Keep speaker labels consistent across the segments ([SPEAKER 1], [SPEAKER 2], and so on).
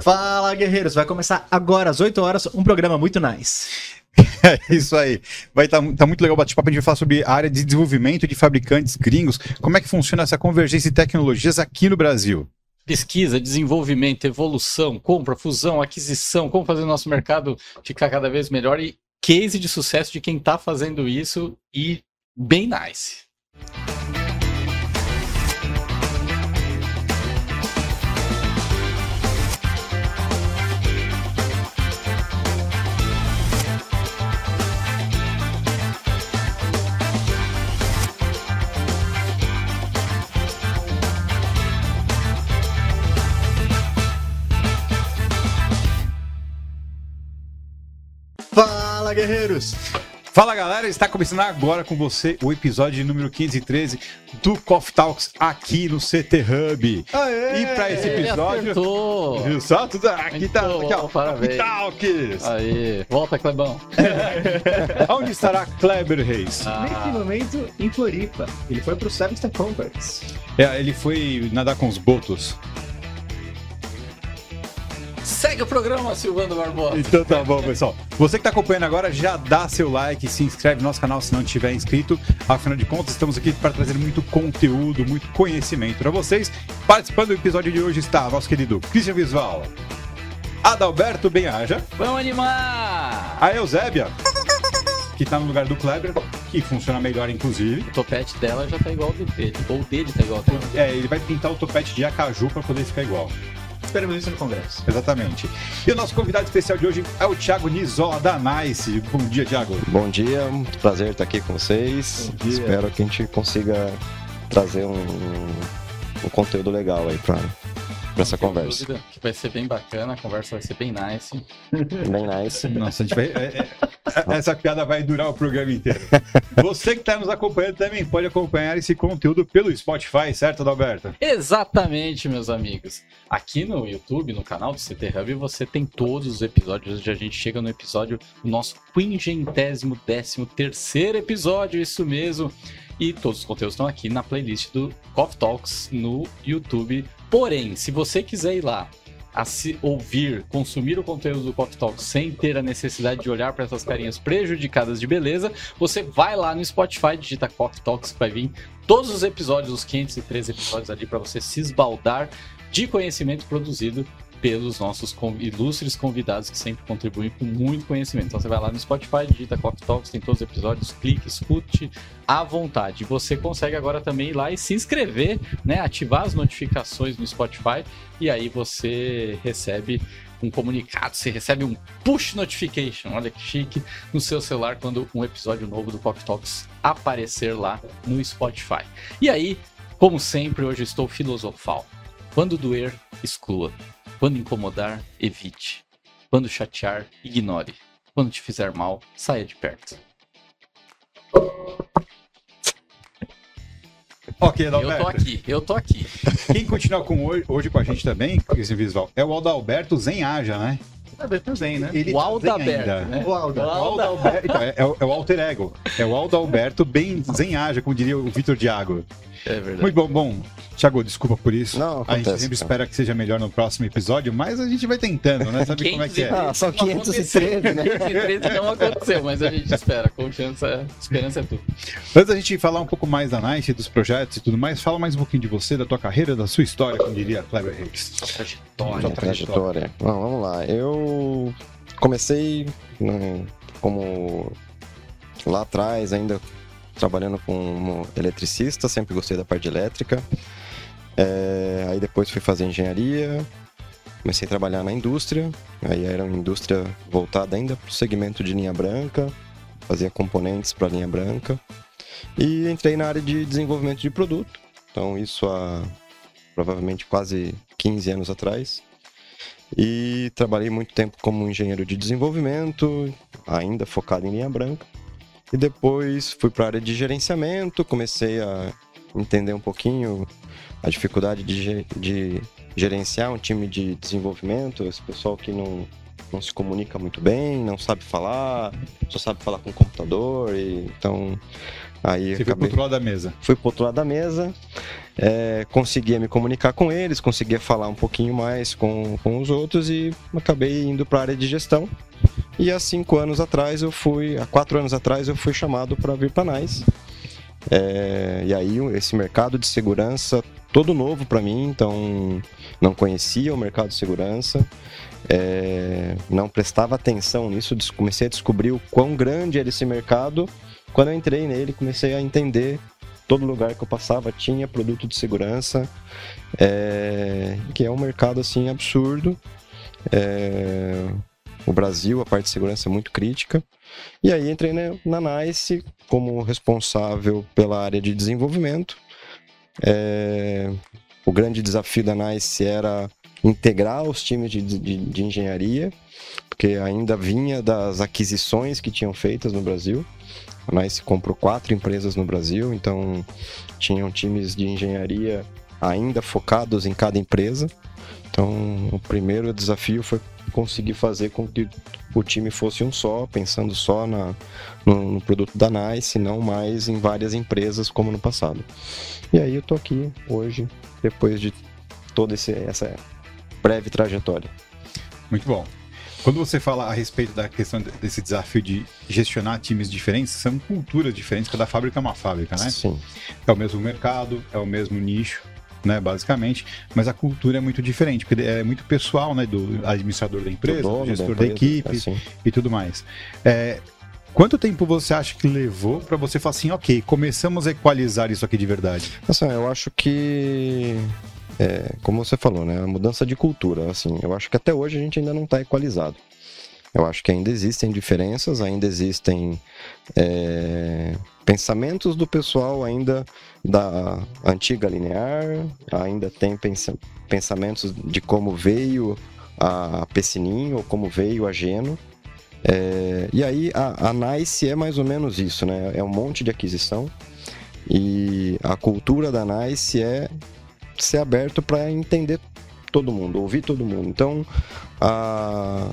[SPEAKER 1] Fala, guerreiros! Vai começar agora, às 8 horas, um programa muito nice.
[SPEAKER 2] É isso aí. Vai estar tá, tá muito legal o bate-papo. A gente vai falar sobre a área de desenvolvimento de fabricantes gringos. Como é que funciona essa convergência de tecnologias aqui no Brasil?
[SPEAKER 3] Pesquisa, desenvolvimento, evolução, compra, fusão, aquisição, como fazer o nosso mercado ficar cada vez melhor e case de sucesso de quem está fazendo isso e bem nice.
[SPEAKER 1] Fala, guerreiros!
[SPEAKER 2] Fala galera, está começando agora com você o episódio número 513 do Coffee Talks aqui no CT Hub.
[SPEAKER 1] Aê,
[SPEAKER 2] e para esse episódio. Viu só? Tudo aqui tá. Aqui, ó,
[SPEAKER 3] parabéns.
[SPEAKER 2] Talks!
[SPEAKER 3] Aí, volta, Clebão.
[SPEAKER 2] Onde estará Kleber Reis?
[SPEAKER 1] Ah. Nesse momento, em Floripa. Ele foi pro Seven Step Conference.
[SPEAKER 2] É, ele foi nadar com os botos.
[SPEAKER 3] Segue o programa, Silvano Barbosa.
[SPEAKER 2] Então tá bom, pessoal. Você que está acompanhando agora, já dá seu like, se inscreve no nosso canal se não estiver inscrito. Afinal de contas, estamos aqui para trazer muito conteúdo, muito conhecimento para vocês. Participando do episódio de hoje está nosso querido Christian Visual, Adalberto Benhaja.
[SPEAKER 3] Vamos animar!
[SPEAKER 2] A Eusébia, que está no lugar do Kleber, que funciona melhor, inclusive.
[SPEAKER 3] O topete dela já tá igual ao dele, ou o dele tá igual ao.
[SPEAKER 2] É, ele vai pintar o topete de acaju para poder ficar igual.
[SPEAKER 1] Esperamos isso no Congresso.
[SPEAKER 2] Exatamente. E o nosso convidado especial de hoje é o Thiago Nizola da Nice. Bom dia, Thiago.
[SPEAKER 4] Bom dia, muito prazer estar aqui com vocês. Espero que a gente consiga trazer um, um conteúdo legal aí para essa conversa.
[SPEAKER 3] Que vai ser bem bacana, a conversa vai ser bem nice.
[SPEAKER 4] Bem nice.
[SPEAKER 2] Nossa, a gente vai. É, é, essa piada vai durar o programa inteiro. Você que está nos acompanhando também pode acompanhar esse conteúdo pelo Spotify, certo, Adalberto?
[SPEAKER 3] Exatamente, meus amigos. Aqui no YouTube, no canal do CT Hub, você tem todos os episódios. Hoje a gente chega no episódio, o nosso quingentésimo décimo terceiro episódio, isso mesmo. E todos os conteúdos estão aqui na playlist do Coffee Talks no YouTube. Porém, se você quiser ir lá a se ouvir, consumir o conteúdo do Coffee Talks sem ter a necessidade de olhar para essas carinhas prejudicadas de beleza, você vai lá no Spotify, digita Coffee Talks, vai vir todos os episódios, os 513 episódios ali para você se esbaldar de conhecimento produzido pelos nossos ilustres convidados que sempre contribuem com muito conhecimento. Então você vai lá no Spotify, digita Coffee Talks, tem todos os episódios, clique, escute à vontade. Você consegue agora também ir lá e se inscrever, né, ativar as notificações no Spotify e aí você recebe um comunicado, você recebe um push notification, olha que chique, no seu celular quando um episódio novo do Coffee Talks aparecer lá no Spotify. E aí, como sempre, hoje estou filosofal. Quando doer, exclua. Quando incomodar, evite. Quando chatear, ignore. Quando te fizer mal, saia de perto.
[SPEAKER 2] Ok, Adalberto.
[SPEAKER 3] Eu tô aqui, eu tô aqui.
[SPEAKER 2] Quem continua com hoje, hoje com a gente também, esse visual, é o Adalberto Zenhaja, né?
[SPEAKER 1] Adalberto Zen, né?
[SPEAKER 2] Ele
[SPEAKER 3] O Aldalberto, né?
[SPEAKER 1] O Alda.
[SPEAKER 2] O Aldalberto, então, é, é o, é o alter ego. É o Aldalberto bem Zenhaja, como diria o Vitor Diago.
[SPEAKER 3] É verdade.
[SPEAKER 2] Muito bom, bom. Thiago, desculpa por isso.
[SPEAKER 4] Não,
[SPEAKER 2] a gente
[SPEAKER 4] acontece,
[SPEAKER 2] sempre
[SPEAKER 4] cara.
[SPEAKER 2] espera que seja melhor no próximo episódio, mas a gente vai tentando, né? Sabe como é que é?
[SPEAKER 4] Ah,
[SPEAKER 3] Não
[SPEAKER 4] 513, né?
[SPEAKER 3] 513 não aconteceu, mas a gente espera. Confiança, esperança é tudo.
[SPEAKER 2] Antes da gente falar um pouco mais da Nice, dos projetos e tudo mais, fala mais um pouquinho de você, da tua carreira, da sua história, como diria Kleber Reis.
[SPEAKER 3] Trajetória.
[SPEAKER 4] Minha trajetória. Bom, vamos lá. Eu comecei né, como lá atrás, ainda trabalhando como eletricista, sempre gostei da parte elétrica. É, aí depois fui fazer engenharia, comecei a trabalhar na indústria, aí era uma indústria voltada ainda para o segmento de linha branca, fazia componentes para linha branca. E entrei na área de desenvolvimento de produto, então isso há provavelmente quase 15 anos atrás. E trabalhei muito tempo como engenheiro de desenvolvimento, ainda focado em linha branca. E depois fui para a área de gerenciamento, comecei a entender um pouquinho a dificuldade de, de gerenciar um time de desenvolvimento, esse pessoal que não, não se comunica muito bem, não sabe falar, só sabe falar com o computador, e, então aí
[SPEAKER 2] Você foi pro
[SPEAKER 4] acabei...
[SPEAKER 2] outro lado da mesa.
[SPEAKER 4] Fui pro outro lado da mesa, é, conseguia me comunicar com eles, conseguia falar um pouquinho mais com, com os outros e acabei indo para a área de gestão. E há cinco anos atrás eu fui, há quatro anos atrás eu fui chamado para vir para Nice. É, e aí esse mercado de segurança todo novo para mim, então não conhecia o mercado de segurança, é, não prestava atenção nisso, comecei a descobrir o quão grande era esse mercado. Quando eu entrei nele, comecei a entender todo lugar que eu passava tinha produto de segurança, é, que é um mercado assim absurdo. É, o Brasil, a parte de segurança é muito crítica. E aí entrei na, na NICE como responsável pela área de desenvolvimento. É, o grande desafio da NICE era integrar os times de, de, de engenharia, porque ainda vinha das aquisições que tinham feitas no Brasil. A NICE comprou quatro empresas no Brasil, então tinham times de engenharia ainda focados em cada empresa. Então, o primeiro desafio foi conseguir fazer com que o time fosse um só, pensando só na, no, no produto da NICE, não mais em várias empresas como no passado. E aí eu tô aqui hoje, depois de toda esse, essa breve trajetória.
[SPEAKER 2] Muito bom. Quando você fala a respeito da questão desse desafio de gestionar times diferentes, são culturas diferentes, cada fábrica é uma fábrica, né?
[SPEAKER 4] Sim.
[SPEAKER 2] É o mesmo mercado, é o mesmo nicho, né, basicamente, mas a cultura é muito diferente, porque é muito pessoal, né, do administrador da empresa, do,
[SPEAKER 4] dono
[SPEAKER 2] gestor da,
[SPEAKER 4] empresa,
[SPEAKER 2] equipe
[SPEAKER 4] assim.
[SPEAKER 2] e tudo mais. É, quanto tempo você acha que levou para você falar assim, ok, começamos a equalizar isso aqui de verdade?
[SPEAKER 4] Assim, eu acho que é, como você falou, né, a mudança de cultura, assim, eu acho que até hoje a gente ainda não está equalizado. Eu acho que ainda existem diferenças, ainda existem é, pensamentos do pessoal ainda da antiga linear, ainda tem pensa- pensamentos de como veio a Pessininho ou como veio a Geno. É, e aí a, a Nice é mais ou menos isso, né? É um monte de aquisição e a cultura da Nice é ser aberto para entender todo mundo, ouvir todo mundo. Então, a,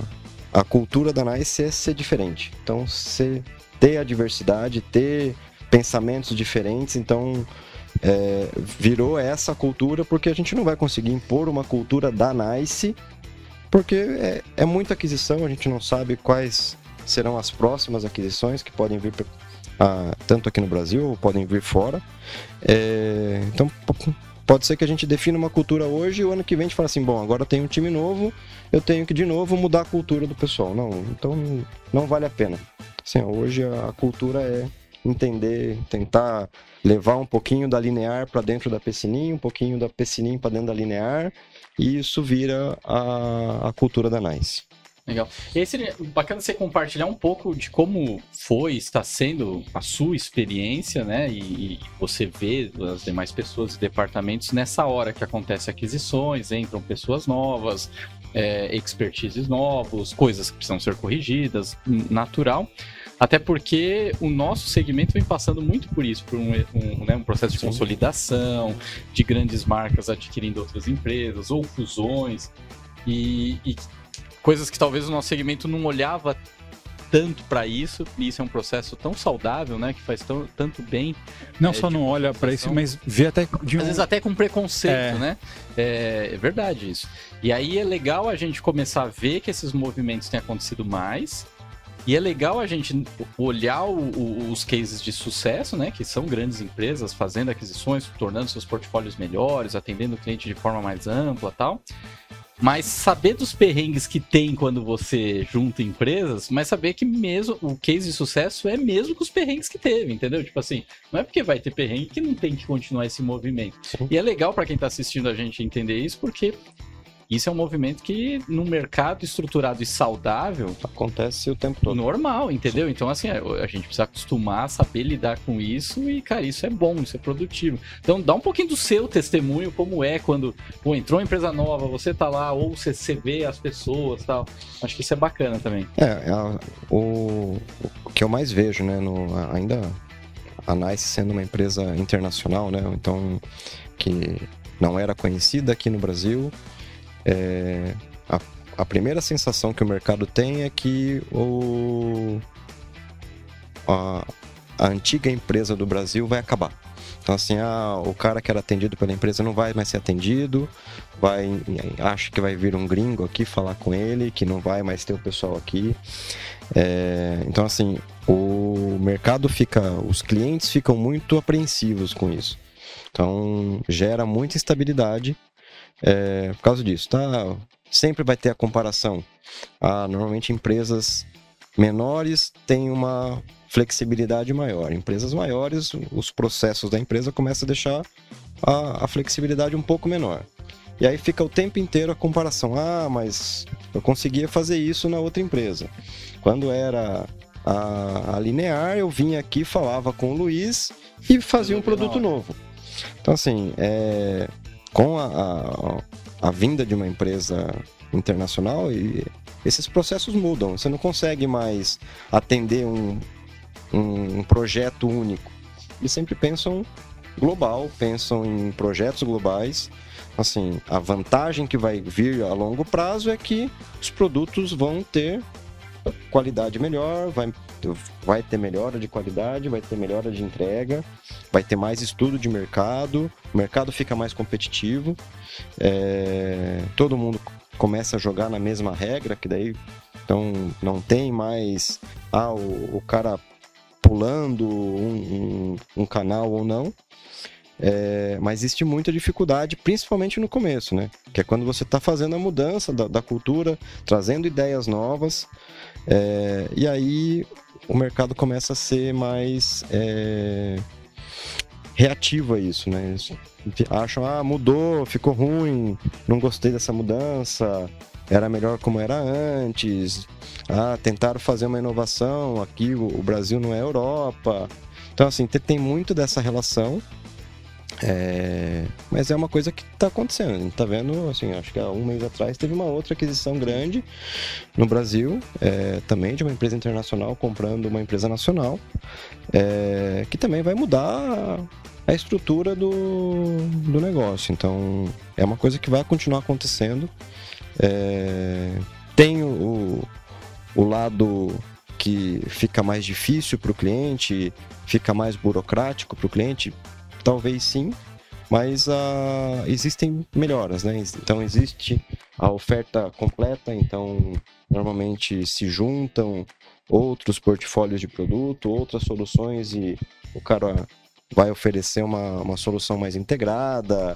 [SPEAKER 4] a cultura da Nice é ser diferente. Então, ser, ter a diversidade, ter pensamentos diferentes. Então, é, virou essa cultura porque a gente não vai conseguir impor uma cultura da Nice porque é, é muita aquisição, a gente não sabe quais serão as próximas aquisições que podem vir ah, tanto aqui no Brasil ou podem vir fora. É, então pode ser que a gente defina uma cultura hoje e o ano que vem a gente fala assim, bom, agora tenho um time novo, eu tenho que de novo mudar a cultura do pessoal. Não, então não vale a pena. Assim, hoje a cultura é entender, tentar levar um pouquinho da linear para dentro da Pessininho, um pouquinho da Pessininho para dentro da linear, e isso vira a, a cultura da Nice.
[SPEAKER 3] Legal. E aí seria bacana você compartilhar um pouco de como foi, está sendo a sua experiência, né? E, e você vê as demais pessoas e departamentos nessa hora que acontece aquisições, entram pessoas novas, é, expertises novos, coisas que precisam ser corrigidas, natural. Até porque o nosso segmento vem passando muito por isso, por um, um, né, um processo de
[SPEAKER 4] Sim.
[SPEAKER 3] consolidação, de grandes marcas adquirindo outras empresas, ou fusões, e, e coisas que talvez o nosso segmento não olhava tanto para isso, e isso é um processo tão saudável, né, que faz tão, tanto bem,
[SPEAKER 2] Não
[SPEAKER 3] É,
[SPEAKER 2] só não olha para isso, mas vê até de um...
[SPEAKER 3] às vezes até com preconceito,
[SPEAKER 2] É.
[SPEAKER 3] né? É, é verdade isso. E aí é legal a gente começar a ver que esses movimentos têm acontecido mais. E é legal a gente olhar o- o- os cases de sucesso, né? Que são grandes empresas fazendo aquisições, tornando seus portfólios melhores, atendendo o cliente de forma mais ampla tal. Mas saber dos perrengues que tem quando você junta empresas, mas saber que mesmo o case de sucesso é mesmo com os perrengues que teve, entendeu? Tipo assim, não é porque vai ter perrengue que não tem que continuar esse movimento. E é legal para quem tá assistindo a gente entender isso, porque isso é um movimento que, num mercado estruturado e saudável,
[SPEAKER 4] Acontece o tempo todo.
[SPEAKER 3] normal, entendeu? Então, assim, a a gente precisa acostumar saber lidar com isso e, cara, isso é bom, isso é produtivo. Então, dá um pouquinho do seu testemunho, como é quando pô, entrou uma empresa nova, você tá lá, ou você, você vê as pessoas tal. Acho que isso é bacana também.
[SPEAKER 4] É, a- o, o que eu mais vejo, né, no, ainda a Nice sendo uma empresa internacional, né, então que não era conhecida aqui no Brasil, é, a, a primeira sensação que o mercado tem é que o, a, a antiga empresa do Brasil vai acabar. Então, assim, ah, o cara que era atendido pela empresa não vai mais ser atendido, vai, acha que vai vir um gringo aqui falar com ele, que não vai mais ter o pessoal aqui. É, então, assim, o mercado fica, os clientes ficam muito apreensivos com isso. Então, gera muita instabilidade é, por causa disso, tá? Sempre vai ter a comparação. Ah, normalmente empresas menores têm uma flexibilidade maior. Empresas maiores, os processos da empresa começam a deixar a, a flexibilidade um pouco menor. E aí fica o tempo inteiro a comparação. Ah, mas eu conseguia fazer isso na outra empresa. Quando era a, a Linear, eu vinha aqui, falava com o Luiz e fazia um produto novo. Então, assim, é, com a, a, a vinda de uma empresa internacional, e esses processos mudam. Você não consegue mais atender um, um, projeto único. Eles sempre pensam global, pensam em projetos globais. Assim, a vantagem que vai vir a longo prazo é que os produtos vão ter qualidade melhor, vai, vai ter melhora de qualidade, vai ter melhora de entrega, vai ter mais estudo de mercado, o mercado fica mais competitivo, é, todo mundo começa a jogar na mesma regra, que daí então não tem mais ah, o, o cara pulando um, um, um canal ou não. É, mas existe muita dificuldade, principalmente no começo, né? Que é quando você está fazendo a mudança da, da, cultura, trazendo ideias novas, é, e aí o mercado começa a ser mais é, reativo a isso, né? Eles acham, ah, mudou, ficou ruim, não gostei dessa mudança, era melhor como era antes, ah, tentaram fazer uma inovação, aqui o, Brasil não é Europa. Então, assim, tem muito dessa relação. É... Mas é uma coisa que está acontecendo. A gente tá vendo, assim, acho que há um mês atrás teve uma outra aquisição grande no Brasil, é, também de uma empresa internacional comprando uma empresa nacional, é, que também vai mudar a estrutura do, do negócio. Então, é uma coisa que vai continuar acontecendo. É, tem o, o lado que fica mais difícil para o cliente, fica mais burocrático para o cliente? Talvez sim, mas uh, existem melhoras, né? Então existe a oferta completa, então normalmente se juntam outros portfólios de produto, outras soluções e o cara vai oferecer uma, uma solução mais integrada,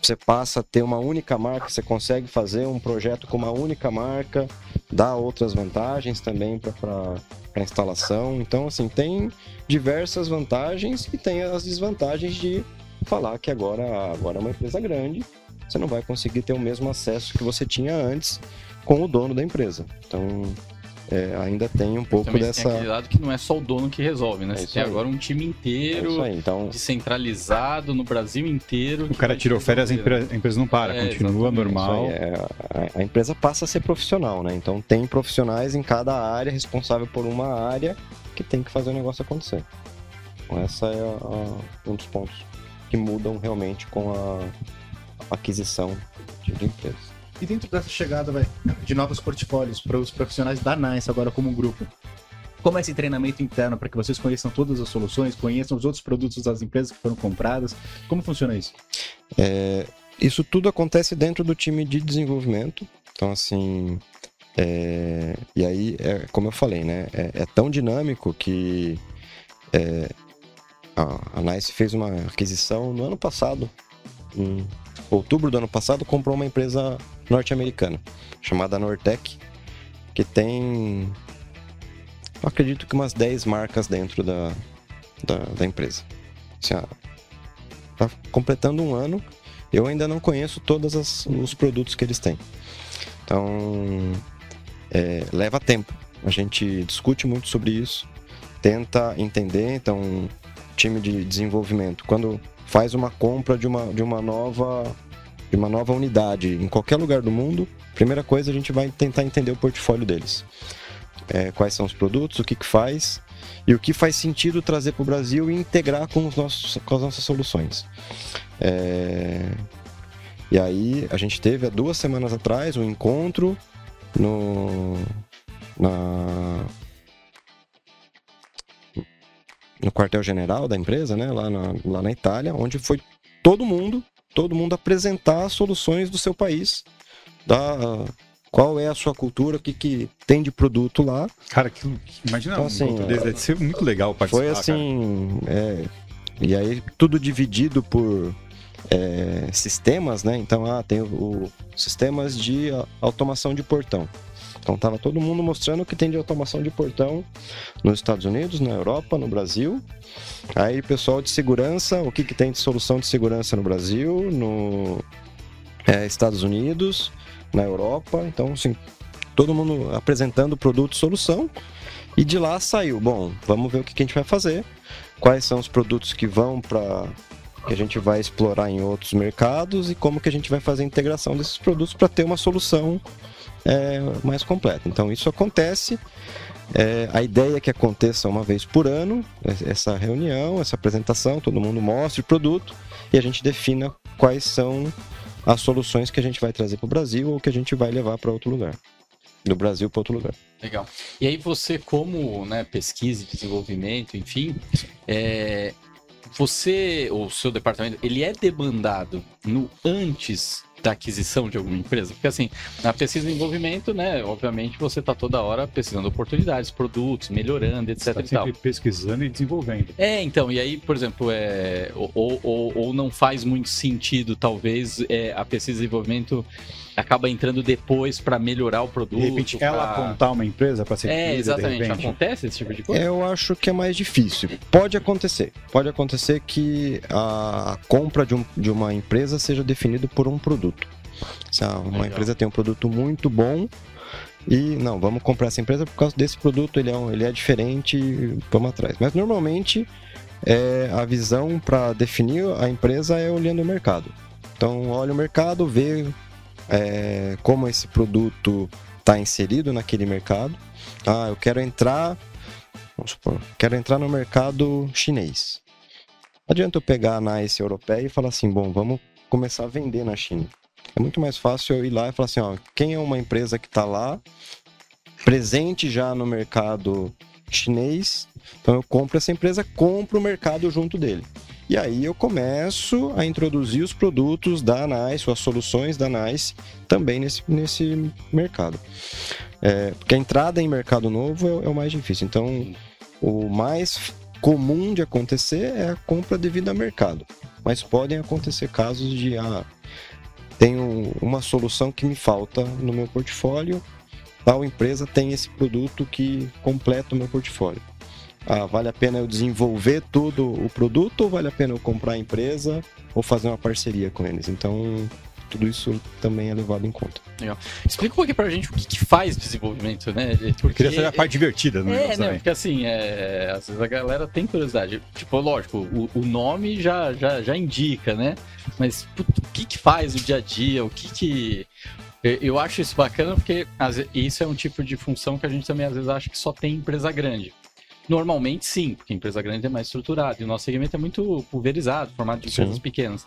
[SPEAKER 4] você passa a ter uma única marca, você consegue fazer um projeto com uma única marca, dá outras vantagens também para a instalação. Então, assim, tem diversas vantagens e tem as desvantagens de falar que agora, agora é uma empresa grande, você não vai conseguir ter o mesmo acesso que você tinha antes com o dono da empresa. Então, é, ainda tem um pouco
[SPEAKER 3] Também
[SPEAKER 4] dessa. Tem
[SPEAKER 3] aquele lado que não é só o dono que resolve, né? É você tem aí. agora um time inteiro é então... descentralizado no Brasil inteiro.
[SPEAKER 2] O cara tirou férias, a empresa não para, é, continua exatamente. normal.
[SPEAKER 4] É, a, a empresa passa a ser profissional, né? Então tem profissionais em cada área responsável por uma área que tem que fazer o negócio acontecer. Então, essa é a, a, um dos pontos que mudam realmente com a aquisição de empresas.
[SPEAKER 1] E dentro dessa chegada véio, de novos portfólios para os profissionais da NICE agora como um grupo, como é esse treinamento interno para que vocês conheçam todas as soluções, conheçam os outros produtos das empresas que foram compradas? Como funciona isso?
[SPEAKER 4] É, isso tudo acontece dentro do time de desenvolvimento. Então, assim, é, e aí, é, como eu falei, né? É, é tão dinâmico que é, a, a NICE fez uma aquisição no ano passado, em outubro do ano passado, comprou uma empresa norte-americana, chamada Nortec, que tem, acredito que umas 10 marcas dentro da, da, da empresa. Assim, tá completando um ano, eu ainda não conheço todos os produtos que eles têm. Então, é, leva tempo. A gente discute muito sobre isso, tenta entender. Então, time de desenvolvimento, quando faz uma compra de uma, de uma nova de uma nova unidade em qualquer lugar do mundo, primeira coisa a gente vai tentar entender o portfólio deles. É, quais são os produtos, o que, que faz e o que faz sentido trazer para o Brasil e integrar com, os nossos, com as nossas soluções. É... E aí a gente teve há duas semanas atrás um encontro no, na, no quartel-general da empresa, né, lá na, lá na Itália, onde foi todo mundo, todo mundo apresentar soluções do seu país, da qual é a sua cultura, o que, que tem de produto lá.
[SPEAKER 2] Cara, que, imagina então, assim, um desse, deve ser muito legal participar.
[SPEAKER 4] Foi assim, é, e aí tudo dividido por é, sistemas, né? Então, ah, tem o, o sistemas de automação de portão. Então tava todo mundo mostrando o que tem de automação de portão nos Estados Unidos, na Europa, no Brasil. Aí pessoal de segurança, o que, que tem de solução de segurança no Brasil, no é, Estados Unidos, na Europa. Então, assim, todo mundo apresentando produto solução. E de lá saiu, bom, vamos ver o que, que a gente vai fazer, quais são os produtos que vão para que a gente vai explorar em outros mercados e como que a gente vai fazer a integração desses produtos para ter uma solução é, mais completa. Então isso acontece. É, a ideia é que aconteça uma vez por ano essa reunião, essa apresentação, todo mundo mostre o produto e a gente defina quais são as soluções que a gente vai trazer para o Brasil ou que a gente vai levar para outro lugar. Do Brasil para outro lugar.
[SPEAKER 3] Legal. E aí você, como né, pesquisa e desenvolvimento, enfim, é, você, o seu departamento, ele é demandado no antes da aquisição de alguma empresa? Porque assim, na pesquisa e desenvolvimento, né, obviamente você está toda hora pesquisando oportunidades, produtos, melhorando, etc. Você tá
[SPEAKER 2] sempre pesquisando e desenvolvendo.
[SPEAKER 3] É, então, e aí, por exemplo, é, ou, ou, ou não faz muito sentido, talvez, é, a pesquisa e desenvolvimento acaba entrando depois para melhorar o produto.
[SPEAKER 2] De repente, pra... ela apontar uma empresa para ser
[SPEAKER 3] É, exatamente. Acontece esse tipo de coisa?
[SPEAKER 4] Eu acho que é mais difícil. Pode acontecer. Pode acontecer que a compra de, um, de uma empresa seja definida por um produto. Se uma Legal. empresa tem um produto muito bom, e não, vamos comprar essa empresa por causa desse produto, ele é, um, ele é diferente, vamos atrás. Mas normalmente é, a visão para definir a empresa é olhando o mercado. Então olha o mercado, vê é, como esse produto está inserido naquele mercado. Ah, eu quero entrar, vamos supor, quero entrar no mercado chinês. Adianta eu pegar a NICE europeia e falar assim, bom, vamos começar a vender na China. É muito mais fácil eu ir lá e falar assim, ó, quem é uma empresa que está lá, presente já no mercado chinês, então eu compro essa empresa, compro o mercado junto dele. E aí eu começo a introduzir os produtos da NICE, as soluções da NICE, também nesse, nesse mercado. É, porque a entrada em mercado novo é, é o mais difícil. Então, o mais comum de acontecer é a compra devido a mercado. Mas podem acontecer casos de ah, tenho uma solução que me falta no meu portfólio, tal empresa tem esse produto que completa o meu portfólio ah, vale a pena eu desenvolver tudo o produto ou vale a pena eu comprar a empresa ou fazer uma parceria com eles? Então, tudo isso também é levado em conta.
[SPEAKER 3] Legal. Explica um pouquinho pra gente o que, que faz desenvolvimento, né?
[SPEAKER 2] Porque, Eu queria saber a parte divertida,
[SPEAKER 3] né? É, né? Porque assim, é, às vezes a galera tem curiosidade. Tipo, lógico, o, o nome já, já, já indica, né? Mas puto, o que que faz no dia a dia? O que que... Eu acho isso bacana porque isso é um tipo de função que a gente também às vezes acha que só tem empresa grande. Normalmente sim, porque a empresa grande é mais estruturada. E o nosso segmento é muito pulverizado, formado de empresas pequenas.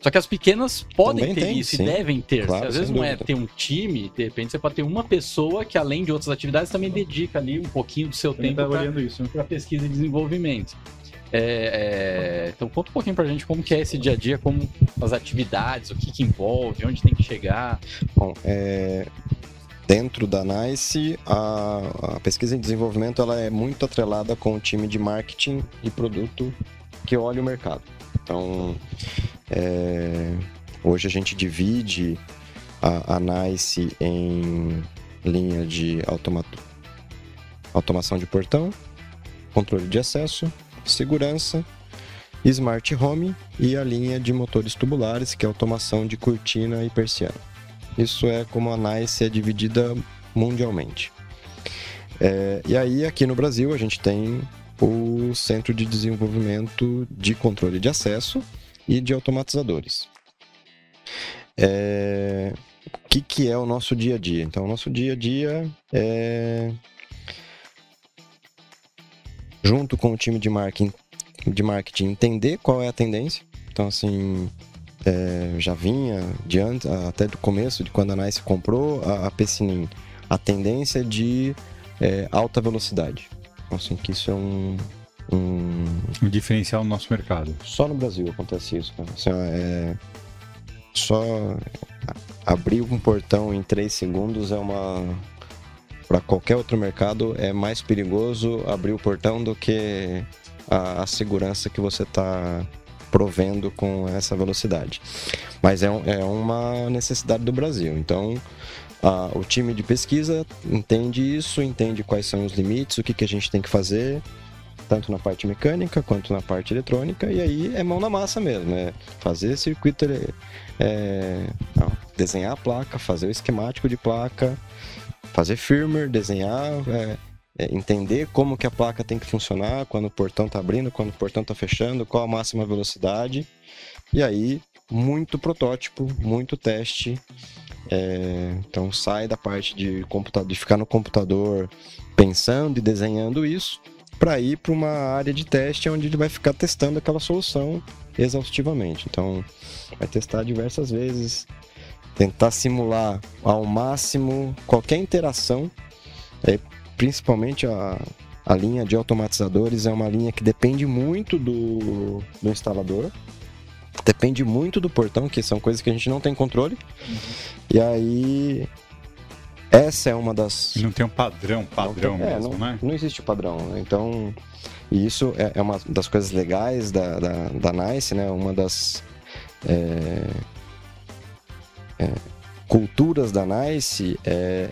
[SPEAKER 3] Só que as pequenas podem Também ter tem, isso sim. e devem ter. Claro, às vezes não é ter um time, de repente você pode ter uma pessoa que, além de outras atividades, também dedica ali um pouquinho do seu tempo para pesquisa e desenvolvimento. É, é, então conta um pouquinho pra gente como que é esse dia a dia, como as atividades, o que, que envolve, onde tem que chegar.
[SPEAKER 4] Bom, é, dentro da NICE, a, a, pesquisa em desenvolvimento ela é muito atrelada com o time de marketing e produto que olha o mercado. Então, é, hoje a gente divide a, a NICE em linha de automa automação de portão, controle de acesso, segurança, smart home e a linha de motores tubulares, que é automação de cortina e persiana. Isso é como a NICE é dividida mundialmente. É, e aí, aqui no Brasil, a gente tem o Centro de Desenvolvimento de Controle de Acesso e de Automatizadores. É, o que, que é o nosso dia a dia? Então, o nosso dia a dia é. Junto com o time de marketing, de marketing entender qual é a tendência. Então, assim, é, já vinha de antes, até do começo, de quando a Nice comprou a, a Pessinin, a tendência de é, alta velocidade. Assim, que isso é um,
[SPEAKER 2] um... um diferencial no nosso mercado.
[SPEAKER 4] Só no Brasil acontece isso, cara. Assim, é... Só abrir um portão em 3 segundos é uma para qualquer outro mercado é mais perigoso abrir o portão do que a, a segurança que você está provendo com essa velocidade. Mas é, é uma necessidade do Brasil. Então, o time de pesquisa entende isso, entende quais são os limites, o que, que a gente tem que fazer, tanto na parte mecânica quanto na parte eletrônica, e aí é mão na massa mesmo, é fazer circuito, é, não, desenhar a placa, fazer o esquemático de placa, fazer firmware, desenhar, é, é, entender como que a placa tem que funcionar, quando o portão está abrindo, quando o portão está fechando, qual a máxima velocidade. E aí, muito protótipo, muito teste. É, então sai da parte de, computador, de ficar no computador pensando e desenhando isso para ir para uma área de teste onde ele vai ficar testando aquela solução exaustivamente. Então, vai testar diversas vezes, tentar simular ao máximo qualquer interação, é, principalmente a, a linha de automatizadores é uma linha que depende muito do, do instalador, depende muito do portão, que são coisas que a gente não tem controle. Uhum. E aí essa é uma das.
[SPEAKER 2] Não tem um padrão, padrão
[SPEAKER 4] não tem,
[SPEAKER 2] mesmo,
[SPEAKER 4] é, não,
[SPEAKER 2] né?
[SPEAKER 4] Não existe padrão, né? Então, e isso é, é, uma das coisas legais da, da, da Nice, né? Uma das. É, é, culturas da Nice é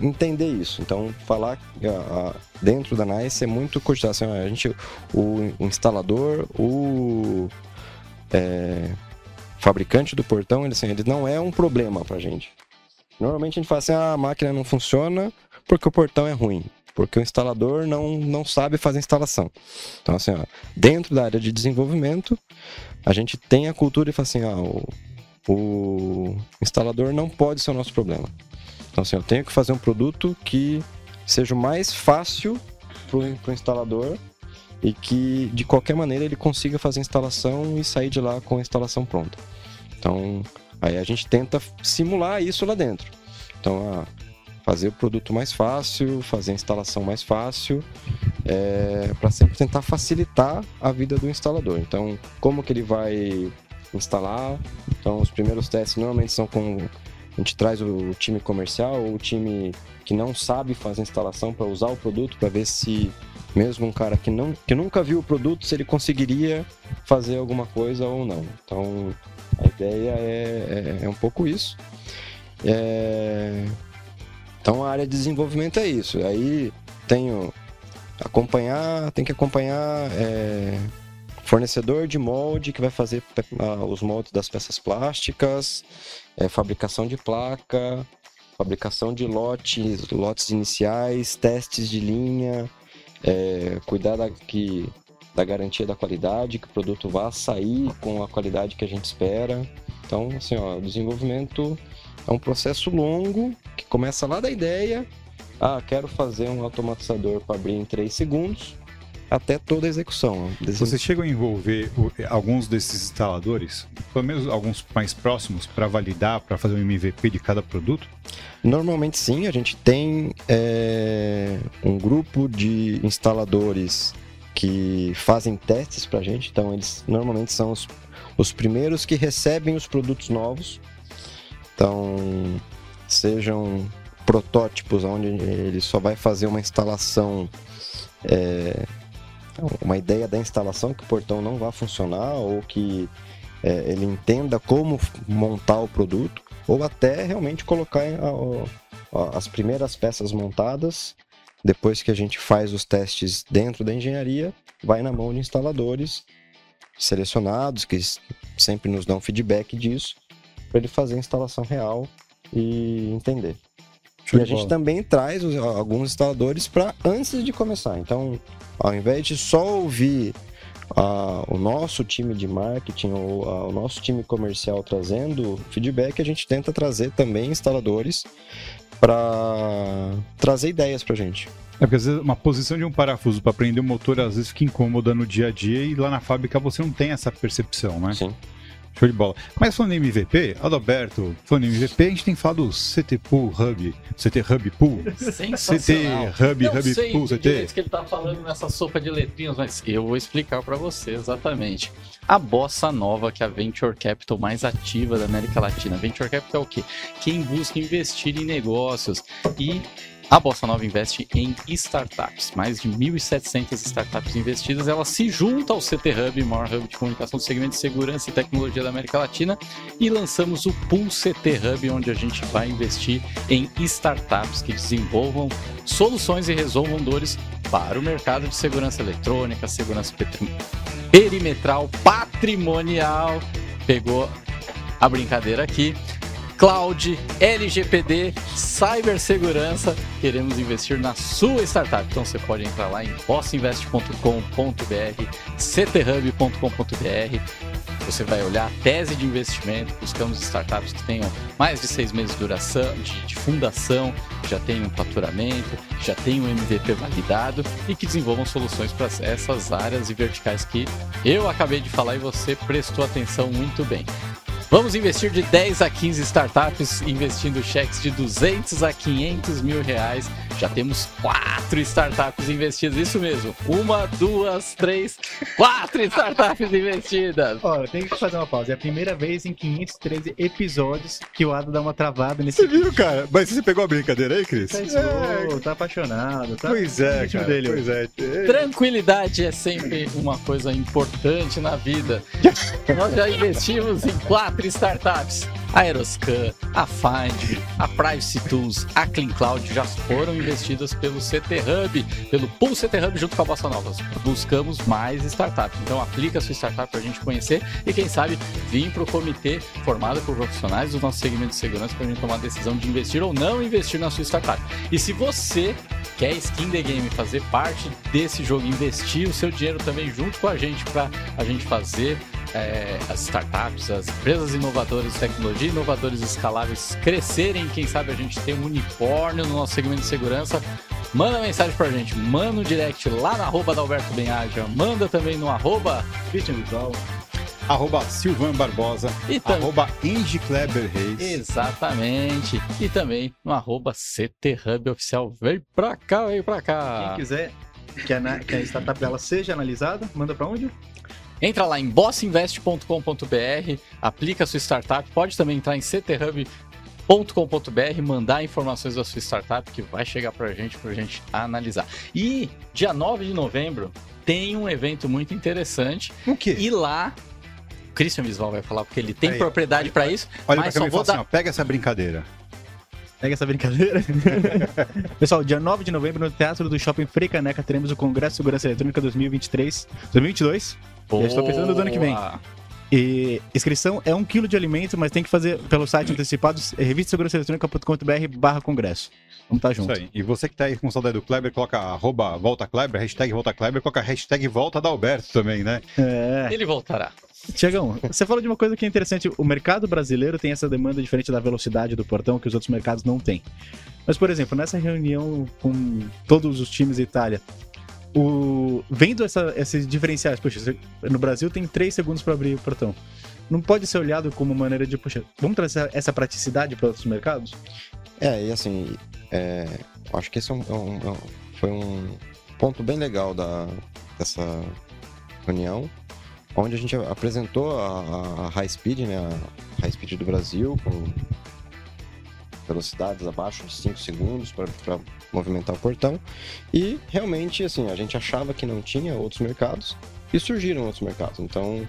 [SPEAKER 4] entender isso. Então, falar dentro da Nice é muito cogitar. Assim, a gente, o, o instalador, o é, fabricante do portão, ele, assim, ele não é um problema pra gente. Normalmente a gente fala assim, ah, a máquina não funciona porque o portão é ruim. Porque o instalador não, não sabe fazer instalação. Então, assim, ó, dentro da área de desenvolvimento, a gente tem a cultura e fala assim, ah, o, o instalador não pode ser o nosso problema. Então, assim, eu tenho que fazer um produto que seja o mais fácil para o instalador e que, de qualquer maneira, ele consiga fazer a instalação e sair de lá com a instalação pronta. Então, aí a gente tenta simular isso lá dentro. Então, ah, fazer o produto mais fácil, fazer a instalação mais fácil, é, para sempre tentar facilitar a vida do instalador. Então, como que ele vai instalar. Então, os primeiros testes normalmente são com. A gente traz o time comercial ou o time que não sabe fazer instalação para usar o produto, para ver se, mesmo um cara que, não, que nunca viu o produto, se ele conseguiria fazer alguma coisa ou não. Então, a ideia é, é, é um pouco isso. É... Então, a área de desenvolvimento é isso. Aí, tenho acompanhar, tem que acompanhar. É fornecedor de molde que vai fazer uh, os moldes das peças plásticas, é, fabricação de placa, fabricação de lotes, lotes iniciais, testes de linha, é, cuidar da, que, da garantia da qualidade, que o produto vá sair com a qualidade que a gente espera. Então, assim, ó, o desenvolvimento é um processo longo que começa lá da ideia. Ah, quero fazer um automatizador para abrir em 3 segundos até toda a execução.
[SPEAKER 2] Você chegou a envolver alguns desses instaladores, pelo menos alguns mais próximos, para validar, para fazer um MVP de cada produto?
[SPEAKER 4] Normalmente sim, a gente tem é, um grupo de instaladores que fazem testes para a gente, então eles normalmente são os, os primeiros que recebem os produtos novos. Então, sejam protótipos onde ele só vai fazer uma instalação é, uma ideia da instalação que o portão não vai funcionar ou que é, ele entenda como montar o produto ou até realmente colocar a, a, as primeiras peças montadas. Depois que a gente faz os testes dentro da engenharia vai na mão de instaladores selecionados que sempre nos dão feedback disso para ele fazer a instalação real e entender Show e a gente também traz os, alguns instaladores para antes de começar. Então, ao invés de só ouvir o nosso time de marketing ou o nosso time comercial trazendo feedback, a gente tenta trazer também instaladores para trazer ideias para a gente.
[SPEAKER 2] É porque às vezes uma posição de um parafuso para prender o motor às vezes fica incômoda no dia a dia e lá na fábrica você não tem essa percepção, né?
[SPEAKER 4] Sim.
[SPEAKER 2] Show de bola. Mas falando em MVP, Adalberto, falando em MVP, a gente tem falado do CT Pool Hub, CT Hub Pool.
[SPEAKER 3] Sensacional.
[SPEAKER 2] CT Hub,
[SPEAKER 3] Não
[SPEAKER 2] Hub
[SPEAKER 3] sei
[SPEAKER 2] Pool, CT.
[SPEAKER 3] que ele tá falando nessa sopa de letrinhas, mas eu vou explicar para você exatamente. A bossa nova que é a Venture Capital mais ativa da América Latina. Venture Capital é o quê? Quem busca investir em negócios e a Bossa Nova investe em startups. Mais de 1.700 startups investidas. Ela se junta ao CT Hub, maior hub de comunicação do segmento de segurança e tecnologia da América Latina, e lançamos o Pool CT Hub, onde a gente vai investir em startups que desenvolvam soluções e resolvam dores para o mercado de segurança eletrônica, segurança perimetral, patrimonial. Pegou a brincadeira aqui. Cloud, LGPD, cibersegurança. Queremos investir na sua startup. Então você pode entrar lá em bossinvest.com.br, cthub.com.br. Você vai olhar a tese de investimento. Buscamos startups que tenham mais de seis meses de duração, de, de fundação, já tenham um faturamento, já tenham um MVP validado e que desenvolvam soluções para essas áreas e verticais que eu acabei de falar e você prestou atenção muito bem. Vamos investir de 10 a 15 startups, investindo cheques de 200 a 500 mil reais. Já temos quatro startups investidas, isso mesmo. Uma, duas, três, quatro startups investidas.
[SPEAKER 1] Olha, tem que fazer uma pausa. É a primeira vez em 513 episódios que o Ado dá uma travada nesse
[SPEAKER 2] Você viu, cara? Mas você pegou a brincadeira aí, Cris?
[SPEAKER 1] Tá
[SPEAKER 2] É,
[SPEAKER 1] tá apaixonado, tá?
[SPEAKER 2] Pois é, cara.
[SPEAKER 1] dele.
[SPEAKER 2] Pois é.
[SPEAKER 3] Tranquilidade é sempre uma coisa importante na vida. Nós já investimos em quatro startups. A Aeroscan, a Find, a Privacy Tools, a Clean Cloud já foram investidas pelo CT Hub, pelo Pool CT Hub junto com a Bossa Nova. Buscamos mais startups. Então aplica a sua startup para a gente conhecer e quem sabe vir para o comitê formado por profissionais do nosso segmento de segurança para a gente tomar a decisão de investir ou não investir na sua startup. E se você quer Skin the Game fazer parte desse jogo, investir o seu dinheiro também junto com a gente para a gente fazer é, as startups, as empresas inovadoras de tecnologia, inovadores escaláveis crescerem, quem sabe a gente tem um unicórnio no nosso segmento de segurança. Manda mensagem pra gente, manda no direct lá na arroba da Alberto Benhaja, manda também no arroba
[SPEAKER 1] Christian.
[SPEAKER 2] Arroba Silvan Barbosa.
[SPEAKER 3] e também.
[SPEAKER 2] Arroba Angie Kleber Reis.
[SPEAKER 3] Exatamente. E também no arroba CT Hub Oficial. Vem pra cá, vem pra
[SPEAKER 1] Quem
[SPEAKER 3] cá.
[SPEAKER 1] quiser que a, que a startup dela seja analisada, manda pra onde?
[SPEAKER 3] Entra lá em bossinvest.com.br, aplica a sua startup, pode também entrar em cthub.com.br, mandar informações da sua startup que vai chegar pra gente, pra gente analisar. E dia 9 de novembro tem um evento muito interessante
[SPEAKER 2] O quê?
[SPEAKER 3] e lá o Christian Visual vai falar porque ele tem
[SPEAKER 2] Aí,
[SPEAKER 3] propriedade pra isso,
[SPEAKER 2] Olha
[SPEAKER 3] mas
[SPEAKER 2] pra
[SPEAKER 3] só vou
[SPEAKER 2] assim,
[SPEAKER 3] dar
[SPEAKER 2] ó, pega essa brincadeira.
[SPEAKER 1] Pega essa brincadeira. Pessoal, dia 9 de novembro no Teatro do Shopping Frecaneca teremos o Congresso de Segurança Eletrônica 2023, 2022. Já estou pensando no ano que vem. E inscrição é um quilo de alimento, mas tem que fazer pelo site antecipado, é revistasegurançaeletrônica.com.br barra congresso. Vamos estar
[SPEAKER 2] Isso
[SPEAKER 1] junto.
[SPEAKER 2] aí. E você que tá aí com saudade do Kleber, coloca arroba volta Kleber, hashtag volta Kleber, coloca hashtag volta da Alberto também, né?
[SPEAKER 1] É.
[SPEAKER 3] Ele voltará.
[SPEAKER 1] Tiagão, você falou de uma coisa que é interessante. O mercado brasileiro tem essa demanda diferente da velocidade do portão que os outros mercados não têm. Mas, por exemplo, nessa reunião com todos os times da Itália, o... vendo essa- esses diferenciais, poxa, no Brasil tem 3 segundos para abrir o portão. Não pode ser olhado como maneira de, poxa, vamos trazer essa praticidade para outros mercados?
[SPEAKER 4] É, e assim, é, acho que esse é um- é é um- foi um ponto bem legal da, dessa reunião, onde a gente apresentou a, a- a High Speed, né, a High Speed do Brasil, com velocidades abaixo de 5 segundos para movimentar o portão, e realmente, assim, a gente achava que não tinha outros mercados, e surgiram outros mercados, então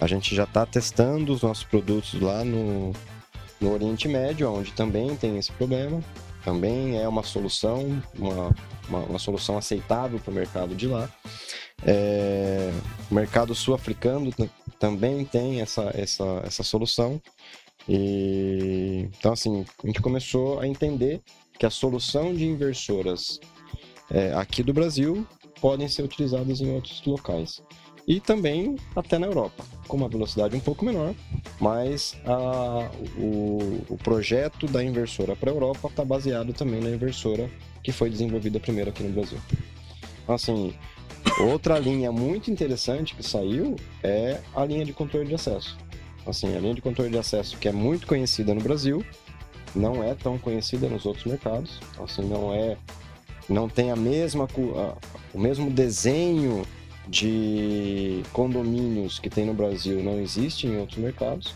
[SPEAKER 4] a gente já está testando os nossos produtos lá no, no Oriente Médio, onde também tem esse problema. Também é uma solução, uma, uma, uma solução aceitável para o mercado de lá. É, o mercado sul-africano também tem essa, essa, essa solução. E, então, assim, a gente começou a entender que a solução de inversoras é, aqui do Brasil podem ser utilizadas em outros locais. E também até na Europa, com uma velocidade um pouco menor, mas a- o, o projeto da inversora para a Europa está baseado também na inversora que foi desenvolvida primeiro aqui no Brasil. Então, assim, outra linha muito interessante que saiu é a linha de controle de acesso. Assim, a linha de controle de acesso que é muito conhecida no Brasil, não é tão conhecida nos outros mercados. Assim, não é, não tem a mesma, o mesmo desenho de condomínios que tem no Brasil, não existe em outros mercados.